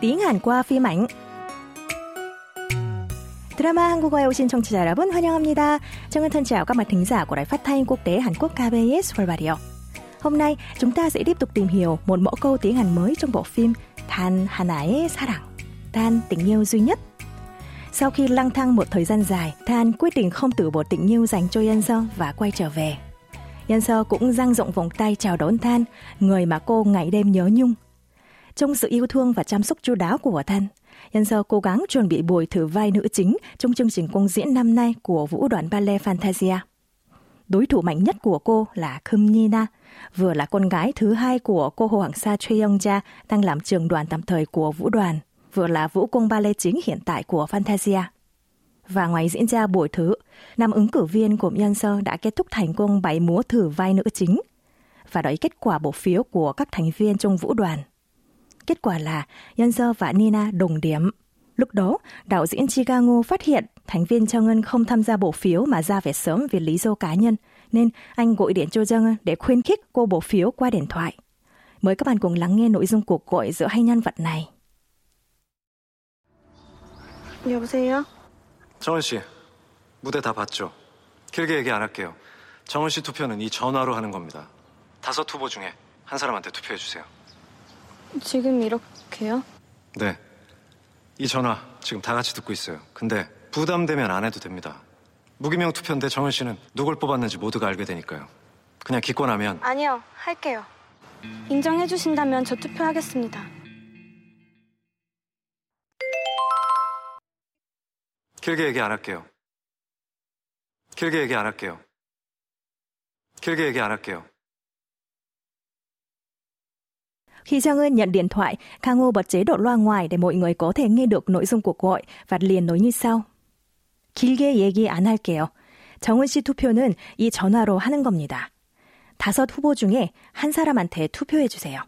tiếng Hàn qua phim ảnh. 드라마 한국어에 오신 청취자 여러분 환영합니다. 정은 thân chào các bạn thính giả của Đài Phát thanh Quốc tế Hàn Quốc KBS World Radio. Hôm nay chúng ta sẽ tiếp tục tìm hiểu một mẫu câu tiếng Hàn mới trong bộ phim Than Hana의 사랑, Than tình yêu duy nhất. Sau khi lang thang một thời gian dài, Than quyết định không từ bỏ tình yêu dành cho Yan Seo và quay trở về. Yan Seo cũng dang rộng vòng tay chào đón Than, người mà cô ngày đêm nhớ nhung. trong sự yêu thương và chăm sóc chu đáo của thân. Nhân giờ cố gắng chuẩn bị buổi thử vai nữ chính trong chương trình công diễn năm nay của vũ đoàn ballet Fantasia. Đối thủ mạnh nhất của cô là Khum Nina, vừa là con gái thứ hai của cô Hồ Hoàng Sa Cheong Ja đang làm trường đoàn tạm thời của vũ đoàn, vừa là vũ công ballet chính hiện tại của Fantasia. Và ngoài diễn ra buổi thử, năm ứng cử viên của nhân sơ đã kết thúc thành công bảy múa thử vai nữ chính và đợi kết quả bỏ phiếu của các thành viên trong vũ đoàn. Kết quả là Yan Seo và Nina đồng điểm. Lúc đó, đạo diễn Chigago phát hiện thành viên Cho Ngân không tham gia bỏ phiếu mà ra về sớm vì lý do cá nhân, nên anh gọi điện cho Jung để khuyến khích cô bỏ phiếu qua điện thoại. Mời các bạn cùng lắng nghe nội dung cuộc gọi giữa hai nhân vật này. 여보세요? 정은 씨, 무대 다 봤죠? 길게 얘기 안 할게요. 정은 씨 투표는 이 전화로 하는 겁니다. 다섯 후보 중에 한 사람한테 투표해 주세요. 지금 이렇게요? 네. 이 전화 지금 다 같이 듣고 있어요. 근데 부담되면 안 해도 됩니다. 무기명 투표인데 정은 씨는 누굴 뽑았는지 모두가 알게 되니까요. 그냥 기권하면 아니요, 할게요. 인정해 주신다면 저 투표하겠습니다. 길게 얘기 안 할게요. 길게 얘기 안 할게요. 길게 얘기 안 할게요. Khi Giang Ân nhận điện thoại, Kang Ho bật chế độ loa ngoài để mọi người có thể nghe được nội dung cuộc gọi và liền nói như sau. 길게 얘기 안 할게요. 정은 씨 투표는 이 전화로 하는 겁니다. 다섯 후보 중에 한 사람한테 투표해 주세요.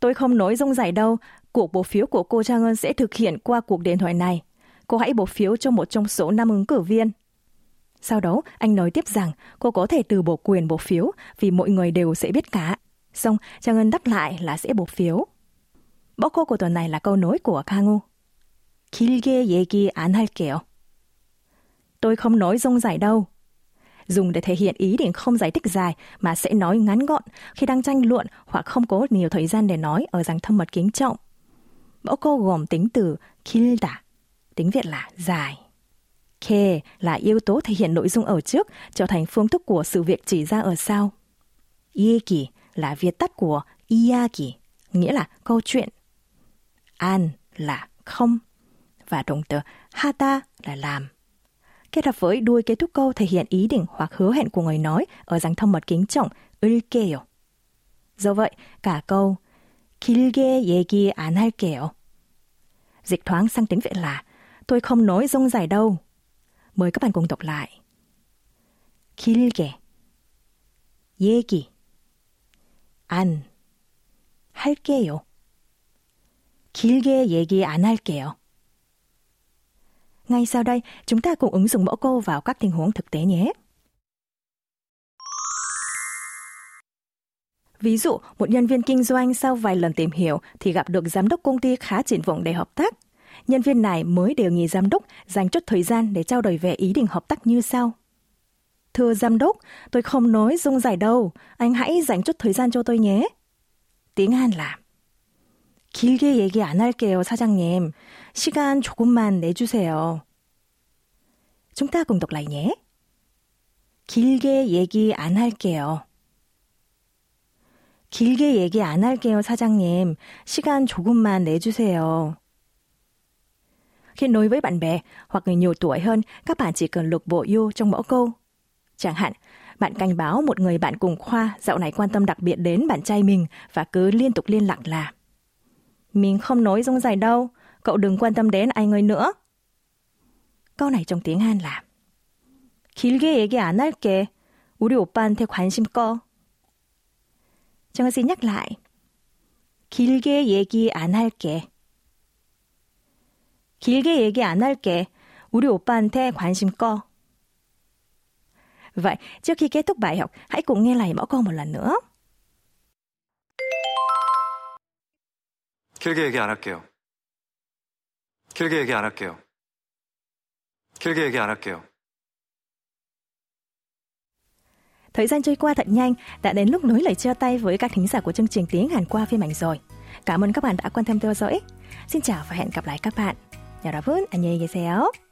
Tôi không nói rông rải đâu, cuộc bỏ phiếu của cô Trang Ân sẽ thực hiện qua cuộc điện thoại này. Cô hãy bỏ phiếu cho một trong số năm ứng cử viên. Sau đó, anh nói tiếp rằng cô có thể từ bỏ quyền bỏ phiếu vì mọi người đều sẽ biết cả. Xong, Trang Ân đáp lại là sẽ bỏ phiếu. Bỏ cô của tuần này là câu nói của Kang 길게 얘기 안 할게요. Tôi không nói rông dài đâu. Dùng để thể hiện ý định không giải thích dài mà sẽ nói ngắn gọn khi đang tranh luận hoặc không có nhiều thời gian để nói ở dạng thâm mật kính trọng. Mẫu câu gồm tính từ 길다, tiếng Việt là dài. Ke là yếu tố thể hiện nội dung ở trước, trở thành phương thức của sự việc chỉ ra ở sau. Yeki là viết tắt của iyaki, nghĩa là câu chuyện. An là không, và động từ hata là làm. Kết hợp với đuôi kết thúc câu thể hiện ý định hoặc hứa hẹn của người nói ở dạng thông mật kính trọng 을게요. Do vậy, cả câu 길게 얘기 안 할게요. Dịch thoáng sang tiếng Việt là tôi không nói rông dài đâu. Mời các bạn cùng đọc lại. 길게 얘기 안 할게요. 길게 얘기 안 할게요. Ngay sau đây, chúng ta cùng ứng dụng mẫu câu vào các tình huống thực tế nhé. Ví dụ, một nhân viên kinh doanh sau vài lần tìm hiểu thì gặp được giám đốc công ty khá triển vọng để hợp tác. Nhân viên này mới đề nghị giám đốc dành chút thời gian để trao đổi về ý định hợp tác như sau. Thưa giám đốc, tôi không nói dung dài đâu, anh hãy dành chút thời gian cho tôi nhé. Tiếng Hàn là 길게 얘기 안 할게요, 사장님. 시간 조금만 내주세요. Chúng ta cùng đọc lại nhé. 길게 얘기 안 할게요. 길게 얘기 안 할게요, 사장님. 시간 조금만 내주세요. Khi nói với bạn bè hoặc người nhiều tuổi hơn, các bạn chỉ cần lục bộ yêu trong mẫu câu. Chẳng hạn, bạn cảnh báo một người bạn cùng khoa dạo này quan tâm đặc biệt đến bạn trai mình và cứ liên tục liên lạc là Mình không nói rông dài đâu, cậu đừng quan tâm đến anh ấy nữa. câu này trong tiếng Hàn là 길게 얘기 안 할게. 우리 오빠한테 관심 꺼. 정은 xin nhắc lại. 길게 얘기 안 할게. 길게 얘기 안 할게. 우리 오빠한테 관심 꺼. Vậy, trước khi kết thúc bài học, hãy cùng nghe lại mẫu câu một lần nữa. 길게 얘기 안 할게요. 길게 얘기 안 할게요. 길게 얘기 안 할게요. Thời gian trôi qua thật nhanh, đã đến lúc nối lời chia tay với các thính giả của chương trình tiếng Hàn qua phim ảnh rồi. Cảm ơn các bạn đã quan tâm theo dõi. Xin chào và hẹn gặp lại các bạn. 여러분 안녕히 계세요.